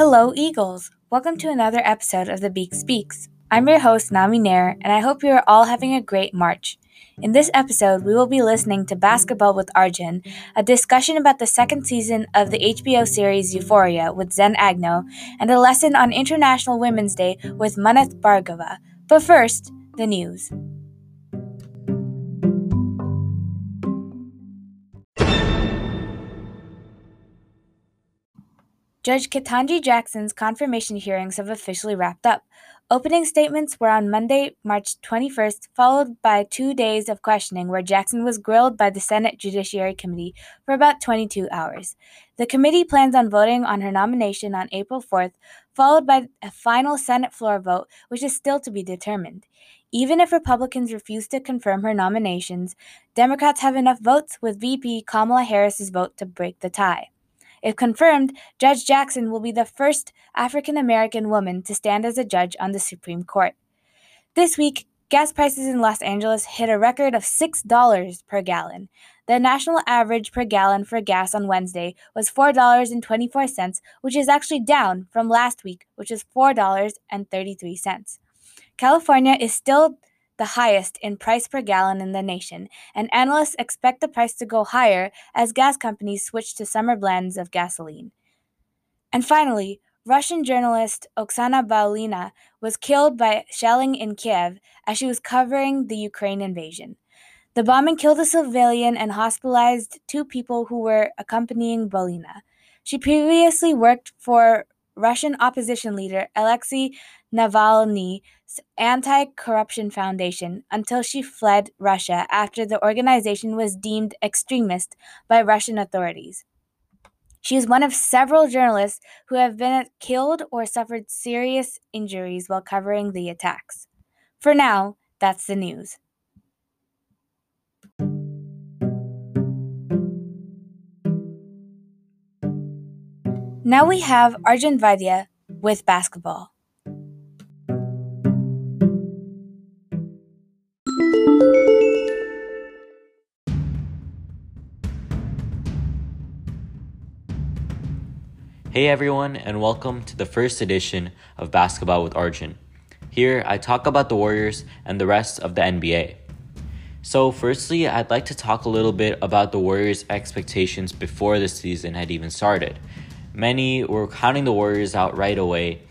Hello, Eagles! Welcome to another episode of The Beak Speaks. I'm your host, Nami Nair, and I hope you are all having a great March. In this episode, we will be listening to Basketball with Arjun, a discussion about the second season of the HBO series Euphoria with Zen Agnew, and a lesson on International Women's Day with Manat Bhargava. But first, the news. Judge Ketanji Jackson's confirmation hearings have officially wrapped up. Opening statements were on Monday, March 21st, followed by two days of questioning where Jackson was grilled by the Senate Judiciary Committee for about 22 hours. The committee plans on voting on her nomination on April 4th, followed by a final Senate floor vote, which is still to be determined. Even if Republicans refuse to confirm her nominations, Democrats have enough votes with VP Kamala Harris's vote to break the tie. If confirmed, Judge Jackson will be the first African American woman to stand as a judge on the Supreme Court. This week, gas prices in Los Angeles hit a record of $6 per gallon. The national average per gallon for gas on Wednesday was $4.24, which is actually down from last week, which was $4.33. California is still the highest in price per gallon in the nation, and analysts expect the price to go higher as gas companies switch to summer blends of gasoline. And finally, Russian journalist Oksana Baulina was killed by shelling in Kiev as she was covering the Ukraine invasion. The bombing killed a civilian and hospitalized two people who were accompanying Baulina. She previously worked for Russian opposition leader Alexei Navalny's anti corruption foundation until she fled Russia after the organization was deemed extremist by Russian authorities. She is one of several journalists who have been killed or suffered serious injuries while covering the attacks. For now, that's the news. Now we have Arjun Vaidya with basketball. Hey everyone, and welcome to the first edition of Basketball with Arjun. Here, I talk about the Warriors and the rest of the NBA. So, firstly, I'd like to talk a little bit about the Warriors' expectations before the season had even started. Many were counting the Warriors out right away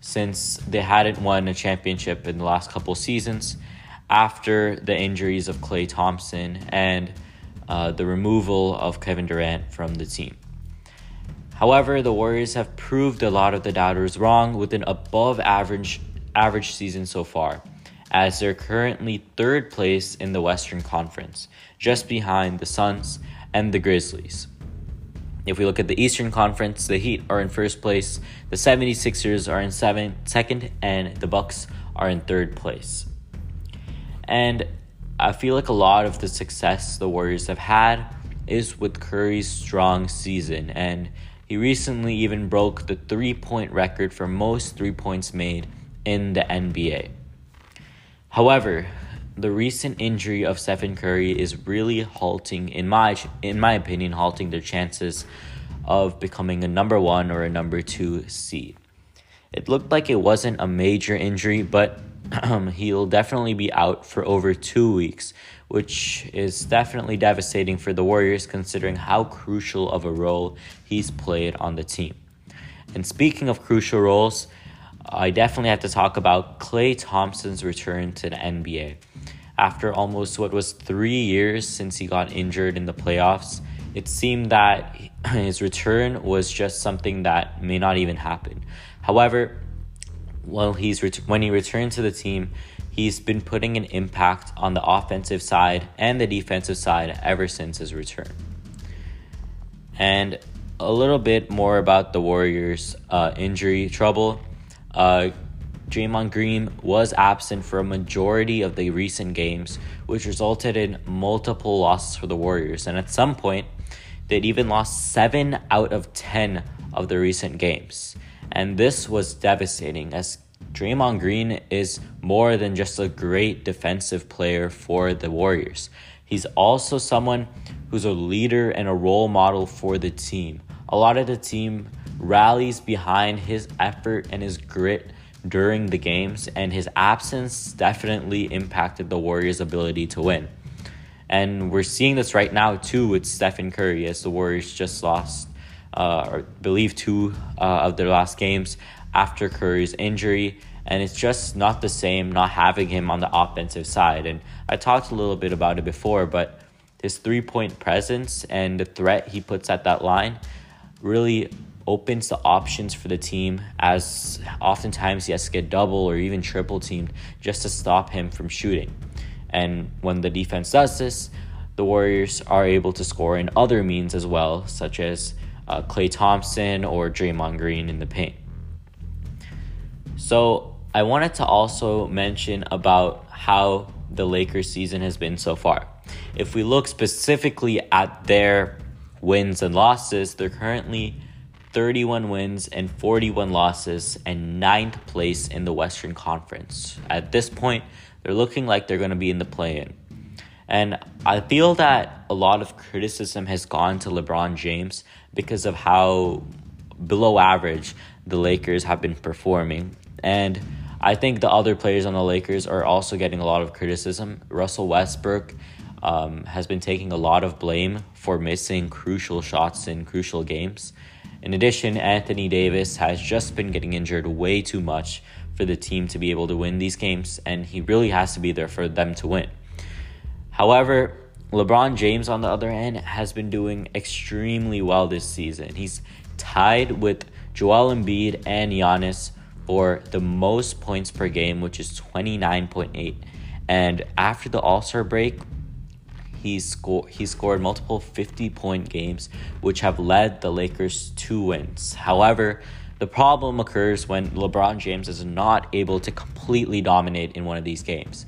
since they hadn't won a championship in the last couple seasons after the injuries of Klay Thompson and uh, the removal of Kevin Durant from the team. However, the Warriors have proved a lot of the doubters wrong with an above average average season so far, as they're currently third place in the Western Conference, just behind the Suns and the Grizzlies. If we look at the Eastern Conference, the Heat are in first place, the 76ers are in seven, second, and the Bucks are in third place. And I feel like a lot of the success the Warriors have had is with Curry's strong season and he recently even broke the three point record for most three points made in the NBA. However, the recent injury of Stephen Curry is really halting, in my in my opinion, halting their chances of becoming a number one or a number two seed. It looked like it wasn't a major injury, but Um, he'll definitely be out for over two weeks, which is definitely devastating for the Warriors considering how crucial of a role he's played on the team. And speaking of crucial roles, I definitely have to talk about Klay Thompson's return to the NBA. After almost what was three years since he got injured in the playoffs, it seemed that his return was just something that may not even happen. However, while he's ret- when he returned to the team, he's been putting an impact on the offensive side and the defensive side ever since his return. And a little bit more about the Warriors' uh, injury trouble. Uh, Draymond Green was absent for a majority of the recent games, which resulted in multiple losses for the Warriors. And at some point, they'd even lost seven out of 10 of the recent games. And this was devastating as Draymond Green is more than just a great defensive player for the Warriors. He's also someone who's a leader and a role model for the team. A lot of the team rallies behind his effort and his grit during the games, and his absence definitely impacted the Warriors' ability to win. And we're seeing this right now too with Stephen Curry as the Warriors just lost, uh, or believe two uh, of their last games after Curry's injury. And it's just not the same not having him on the offensive side. And I talked a little bit about it before, but his three point presence and the threat he puts at that line really opens the options for the team as oftentimes he has to get double or even triple teamed just to stop him from shooting. And when the defense does this, the Warriors are able to score in other means as well, such as uh, Klay Thompson or Draymond Green in the paint. So I wanted to also mention about how the Lakers season has been so far. If we look specifically at their wins and losses, they're currently 31 wins and 41 losses and ninth place in the Western Conference. At this point, they're looking like they're going to be in the play in. And I feel that a lot of criticism has gone to LeBron James because of how below average the Lakers have been performing. And I think the other players on the Lakers are also getting a lot of criticism. Russell Westbrook um, has been taking a lot of blame for missing crucial shots in crucial games. In addition, Anthony Davis has just been getting injured way too much for the team to be able to win these games, and he really has to be there for them to win. However, LeBron James, on the other hand, has been doing extremely well this season. He's tied with Joel Embiid and Giannis for the most points per game, which is 29.8. And after the All Star break, he scored he scored multiple 50 point games which have led the Lakers to wins. However, the problem occurs when LeBron James is not able to completely dominate in one of these games.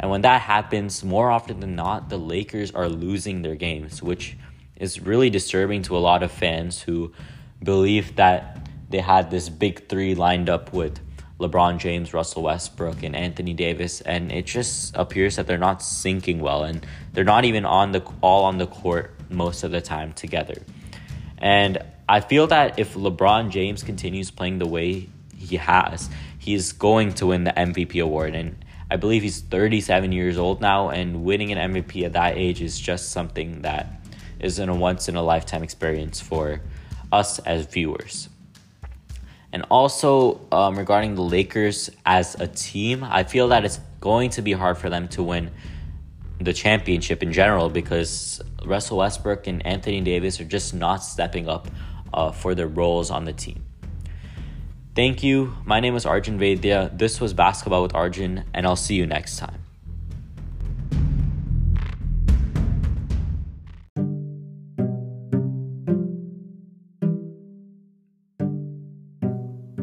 And when that happens, more often than not, the Lakers are losing their games, which is really disturbing to a lot of fans who believe that they had this big three lined up with LeBron James, Russell Westbrook, and Anthony Davis, and it just appears that they're not syncing well, and they're not even on the all on the court most of the time together. And I feel that if LeBron James continues playing the way he has, he's going to win the MVP award. And I believe he's 37 years old now, and winning an MVP at that age is just something that is in a once in a lifetime experience for us as viewers. And also, um, regarding the Lakers as a team, I feel that it's going to be hard for them to win the championship in general because Russell Westbrook and Anthony Davis are just not stepping up uh, for their roles on the team. Thank you. My name is Arjun Vaidya. This was Basketball with Arjun, and I'll see you next time.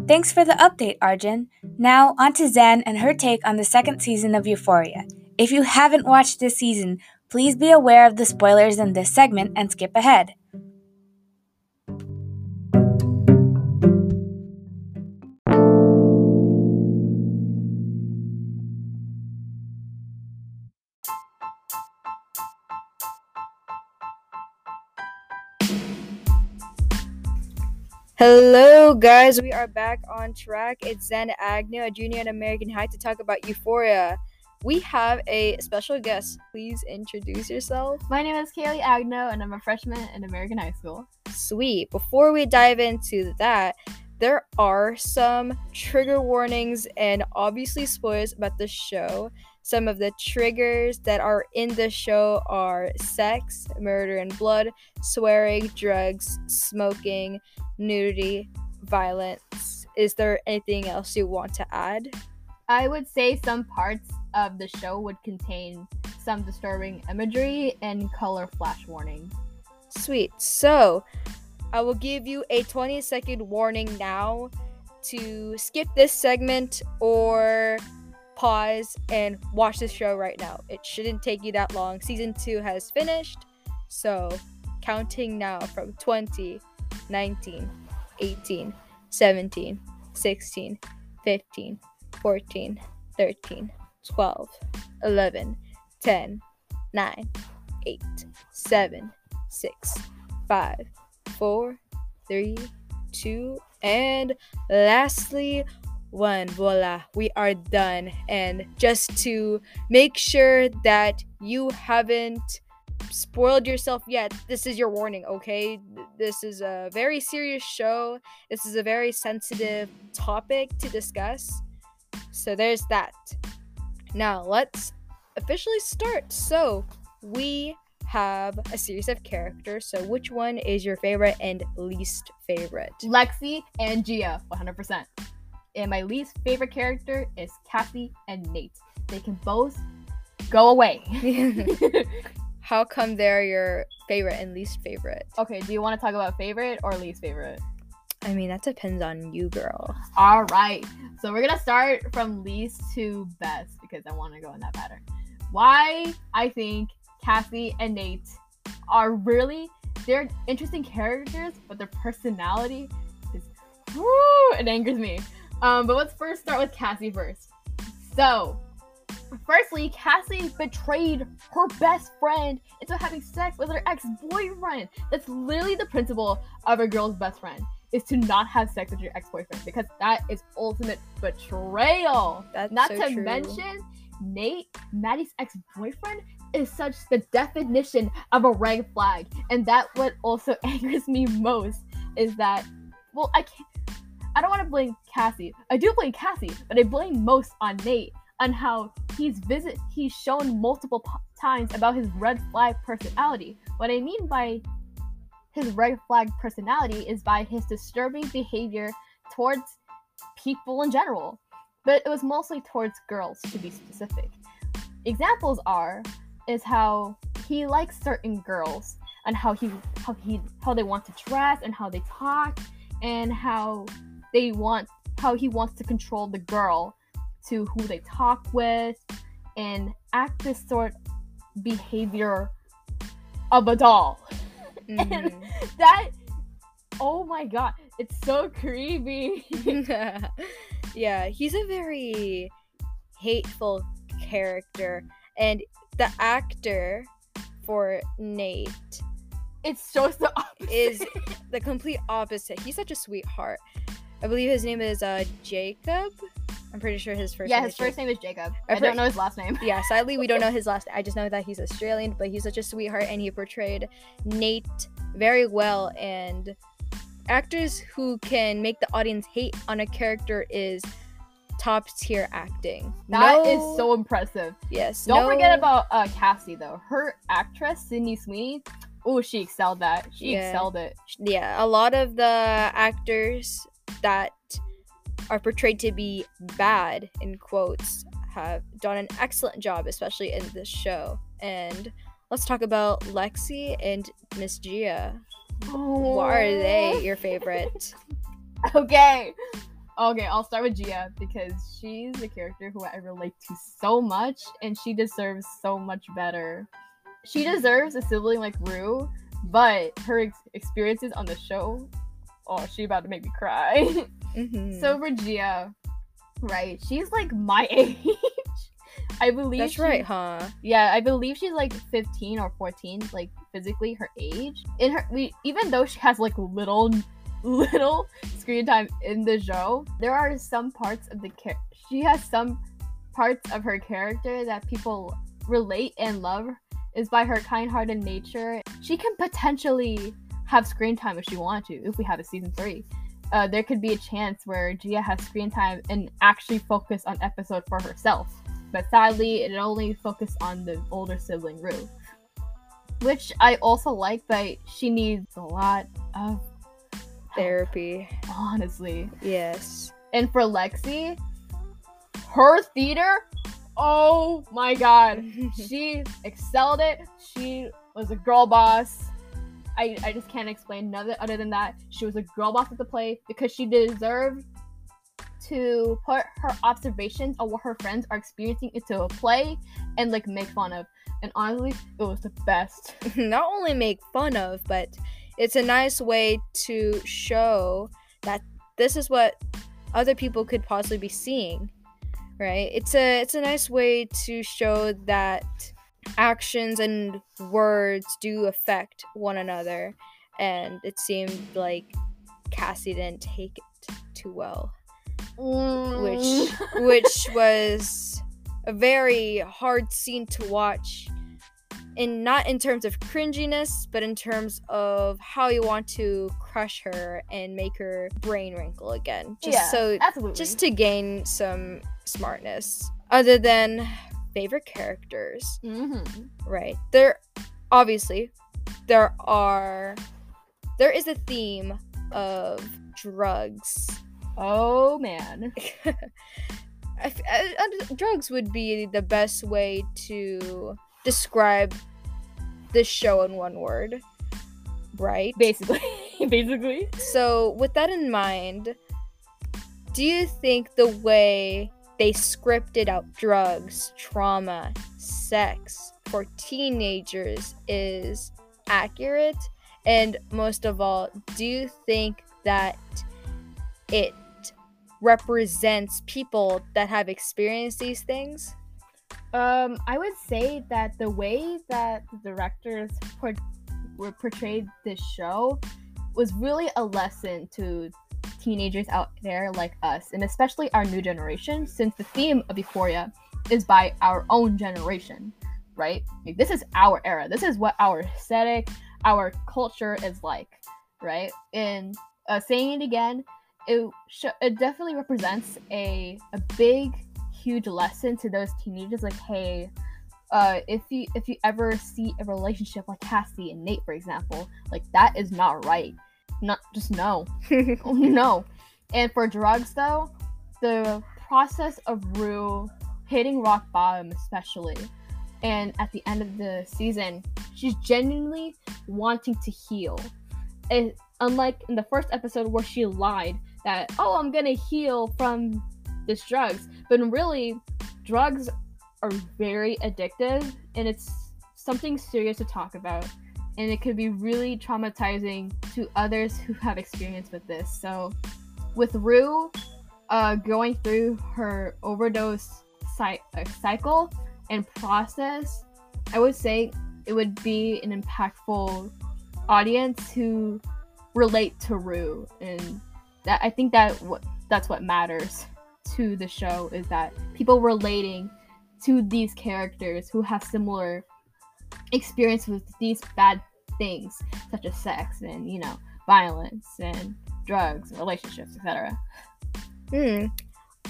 Thanks for the update, Arjun. Now, on to Zen and her take on the second season of Euphoria. If you haven't watched this season, please be aware of the spoilers in this segment and skip ahead. Hello, guys. We are back on track. It's Zen Agnew, a junior at American High, to talk about Euphoria. We have a special guest. Please introduce yourself. My name is Kaylee Agnew, and I'm a freshman in American High School. Sweet. Before we dive into that, there are some trigger warnings and obviously spoilers about the show. Some of the triggers that are in the show are sex, murder and blood, swearing, drugs, smoking, nudity, violence. Is there anything else you want to add? I would say some parts of the show would contain some disturbing imagery and color flash warnings. Sweet. So, I will give you a 20 second warning now to skip this segment or pause and watch the show right now. It shouldn't take you that long. Season 2 has finished. So, counting now from 20, 19, 18, 17, 16, 15, 14, 13, 12, 11, 10, 9, 8, 7, 6, 5, 4, 3, two, and lastly, one. Voila, we are done. And just to make sure that you haven't spoiled yourself yet, this is your warning, okay? This is a very serious show. This is a very sensitive topic to discuss. So there's that. Now, let's officially start. So, we have a series of characters. So, which one is your favorite and least favorite? Lexi and Gia, 100%. And my least favorite character is Cassie and Nate. They can both go away. How come they're your favorite and least favorite? okay, do you want to talk about favorite or least favorite? I mean, that depends on you, girl. All right. So we're gonna start from least to best because I want to go in that pattern. Why I think Cassie and Nate are really they're interesting characters, but their personality is woo, it angers me. Um, but let's first start with Cassie first. So, firstly, Cassie betrayed her best friend into having sex with her ex-boyfriend. That's literally the principle of a girl's best friend is to not have sex with your ex-boyfriend because that is ultimate betrayal. That's Not so to true. mention, Nate, Maddie's ex-boyfriend, is such the definition of a red flag, and that what also angers me most is that, well, I can't. I don't want to blame Cassie. I do blame Cassie, but I blame most on Nate on how he's visit he's shown multiple times about his red flag personality. What I mean by his red flag personality is by his disturbing behavior towards people in general, but it was mostly towards girls to be specific. Examples are is how he likes certain girls and how he how he how they want to dress and how they talk and how they want how he wants to control the girl to who they talk with and act this sort behavior of a doll. Mhm. That oh my god, it's so creepy. yeah, he's a very hateful character, and the actor for Nate It's just the opposite. is the complete opposite. He's such a sweetheart. I believe his name is uh Jacob. I'm pretty sure his first yeah, name his is first Jacob. name is Jacob. I I don't know his last name. Yeah, sadly we don't know his last. I just know that he's Australian, but he's such a sweetheart, and he portrayed Nate very well. And actors who can make the audience hate on a character is top tier acting. That is No- so impressive. yes. Don't no- forget about uh, Cassie though. Her actress Sydney Sweeney. Oh, she excelled that. She Yeah. excelled it. yeah, a lot of the actors that are portrayed to be bad in quotes have done an excellent job, especially in this show. And let's talk about Lexi and Miss Gia. What are they your favorite? Okay. Okay, I'll start with Gia because she's the character who I relate to so much and she deserves so much better. She deserves a sibling like Rue, but her ex- experiences on the show, oh, she about to make me cry. Mhm. so for Gia, right, she's like my age. I believe that's she- right, huh? Yeah, I believe she's like 15 or 14, like physically her age. In her we even though she has like little little screen time in the show, there are some parts of the char- she has some parts of her character that people relate and love is by her kind-hearted nature. She can potentially have screen time if she wanted to if we have a season 3. Uh, there could be a chance where Gia has screen time and actually focus on episode for herself but sadly it only focused on the older sibling Rue. Which I also like, but she needs a lot of Therapy. honestly. Yes. And for Lexi, her theater, oh my god. She excelled it. She was a girl boss. I, I just can't explain nothing other than that. She was a girl boss at the play because she deserved to put her observations of what her friends are experiencing into a play and like make fun of. And honestly, it was the best. Not only make fun of, but it's a nice way to show that this is what other people could possibly be seeing. Right? It's a it's a nice way to show that actions and words do affect one another and it seemed like Cassie didn't take it too well, Mm. which which was a very hard scene to watch. In not in terms of cringiness, but in terms of how you want to crush her and make her brain wrinkle again. Just yeah, so absolutely. just to gain some smartness. Other than favorite characters, hmm right? There obviously there are there is a theme of drugs. Oh man. I I- I- drugs would be the best way to describe this show in one word, right? Basically, basically. So, with that in mind, do you think the way they scripted out drugs, trauma, sex for teenagers is accurate? And most of all, do you think that it represents people that have experienced these things? Um, I would say that the way that the directors por- were portrayed this show was really a lesson to teenagers out there like us, and especially our new generation, since the theme of Euphoria is by our own generation, right? Like, this is our era. This is what our aesthetic, our culture is like, right? And uh, saying it again, it sh- it definitely represents a a big huge lesson to those teenagers like hey uh if you if you ever see a relationship like cassie and nate for example like that is not right. Not just no. No. And for drugs though the process of rue hitting rock bottom especially and at the end of the season she's genuinely wanting to heal. And unlike in the first episode where she lied that oh i'm gonna heal from this drugs but really drugs are very addictive and it's something serious to talk about and it could be really traumatizing to others who have experience with this. So with rue uh, going through her overdose cy- uh, cycle and process i would say it would be an impactful audience who relate to rue and that i think that what that's what matters to the show is that people relating to these characters who have similar experience with these bad things such as sex and you know violence and drugs and relationships etc Hmm,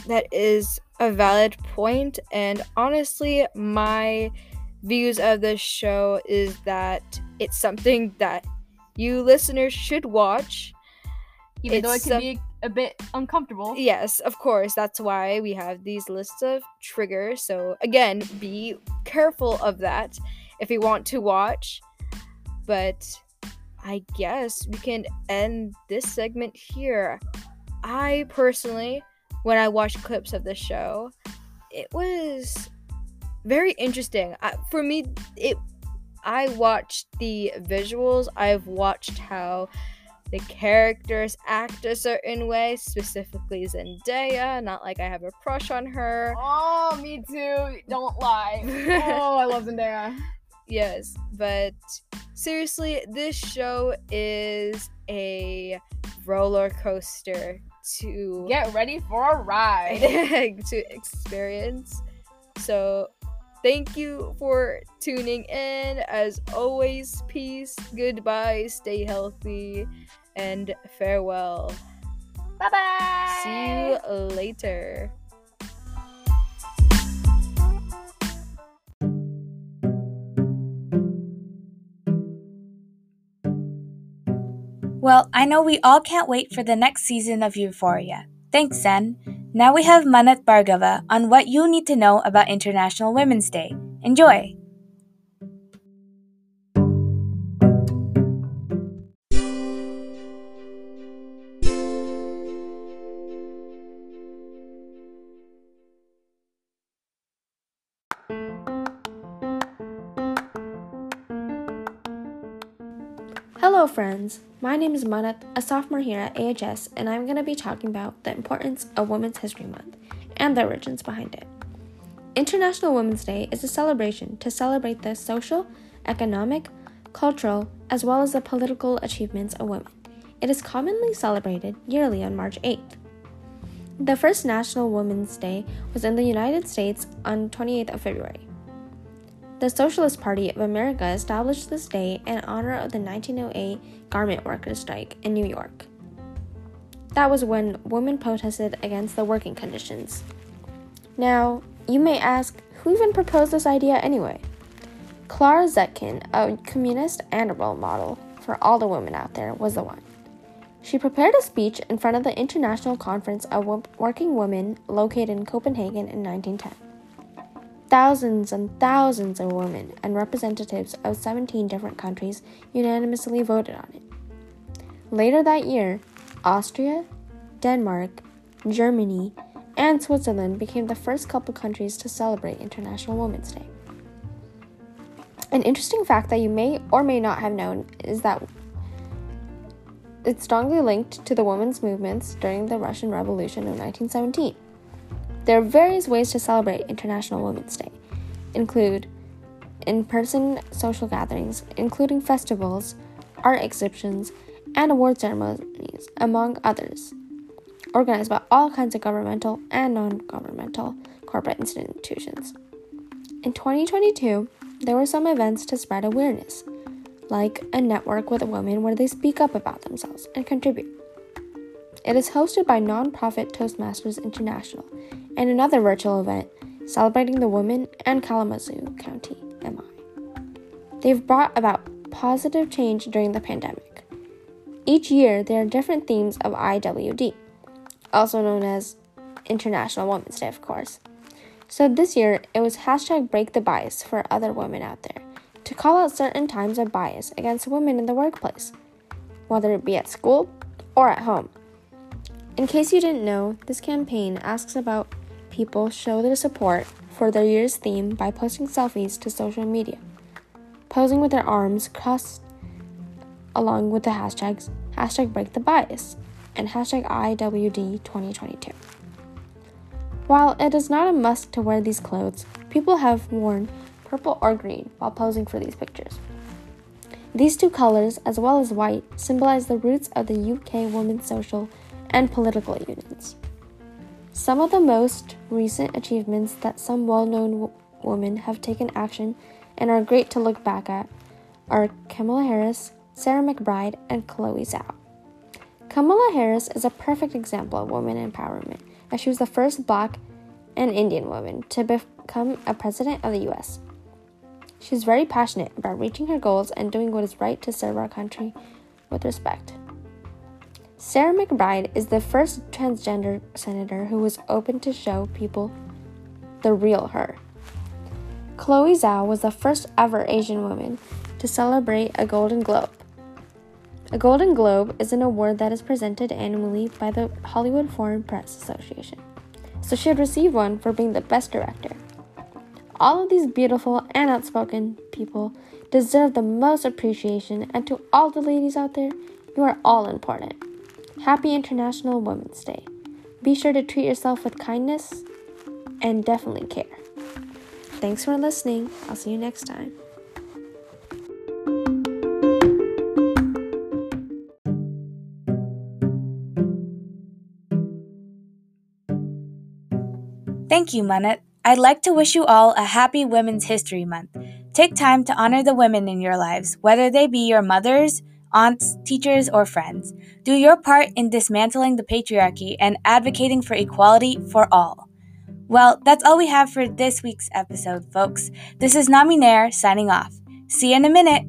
that is a valid point, and honestly, my views of this show is that it's something that you listeners should watch. even though it can some- be a bit uncomfortable Yes, of course, that's why we have these lists of triggers. So, again, be careful of that if you want to watch. But I guess we can end this segment here. I personally, when I watched clips of the show, it was very interesting. I, for me, it I watched the visuals. I've watched how the characters act a certain way, specifically Zendaya. Not like I have a crush on her. oh me too don't lie oh i love zendaya Yes, but seriously, this show is a roller coaster to get ready for a ride to experience. So, thank you for tuning in. As always, peace, goodbye, stay healthy, and farewell. bye bye See you later. Well, I know we all can't wait for the next season of Euphoria. Thanks, Zen. Now we have Manat Bhargava on what you need to know about International Women's Day. Enjoy! Hello, friends. My name is Manat, a sophomore here at AHS, and I'm going to be talking about the importance of Women's History Month and the origins behind it. International Women's Day is a celebration to celebrate the social, economic, cultural, as well as the political achievements of women. it is commonly celebrated yearly on March 8th. The first National Women's Day was in the United States on 28th of February. The Socialist Party of America established this day in honor of the 1908 garment workers' strike in New York. That was when women protested against the working conditions. Now, you may ask, who even proposed this idea anyway? Clara Zetkin, a communist and a role model for all the women out there, was the one. She prepared a speech in front of the International Conference of Working Women located in Copenhagen in 1910. Thousands and thousands of women and representatives of 17 different countries unanimously voted on it. Later that year, Austria, Denmark, Germany, and Switzerland became the first couple countries to celebrate International Women's Day. An interesting fact that you may or may not have known is that it's strongly linked to the women's movements during the Russian Revolution of 1917. There are various ways to celebrate International Women's Day, include in-person social gatherings, including festivals, art exhibitions, and award ceremonies, among others, organized by all kinds of governmental and non-governmental corporate institutions. In 2022, there were some events to spread awareness like a network with women where they speak up about themselves and contribute. It is hosted by nonprofit Toastmasters International and another virtual event celebrating the women and Kalamazoo County MI. They've brought about positive change during the pandemic. Each year, there are different themes of IWD, also known as International Women's Day, of course. So this year, it was hashtag break the bias for other women out there to call out certain times of bias against women in the workplace, whether it be at school or at home. In case you didn't know, this campaign asks about people show their support for their year's theme by posting selfies to social media, posing with their arms crossed along with the hashtags hashtag break the bias and hashtag IWD 2022. While it is not a must to wear these clothes, people have worn purple or green, while posing for these pictures. These two colors, as well as white, symbolize the roots of the UK women's social and political unions. Some of the most recent achievements that some well known w- women have taken action and are great to look back at are Kamala Harris, Sarah McBride, and Chloe Zhao. Kamala Harris is a perfect example of women empowerment, as she was the first black and Indian woman to become a president of the US. She is very passionate about reaching her goals and doing what is right to serve our country with respect. Sarah McBride is the first transgender senator who was open to show people the real her. Chloe Zhao was the first ever Asian woman to celebrate a Golden Globe. A Golden Globe is an award that is presented annually by the Hollywood Foreign Press Association. So she had received one for being the best director. All of these beautiful and outspoken people deserve the most appreciation, and to all the ladies out there, you are all important. Happy International Women's Day. Be sure to treat yourself with kindness and definitely care. Thanks for listening. I'll see you next time. Thank you, Manat. I'd like to wish you all a happy Women's History Month. Take time to honor the women in your lives, whether they be your mothers, aunts, teachers, or friends. Do your part in dismantling the patriarchy and advocating for equality for all. Well, that's all we have for this week's episode, folks. This is Nami Nair signing off. See you in a minute.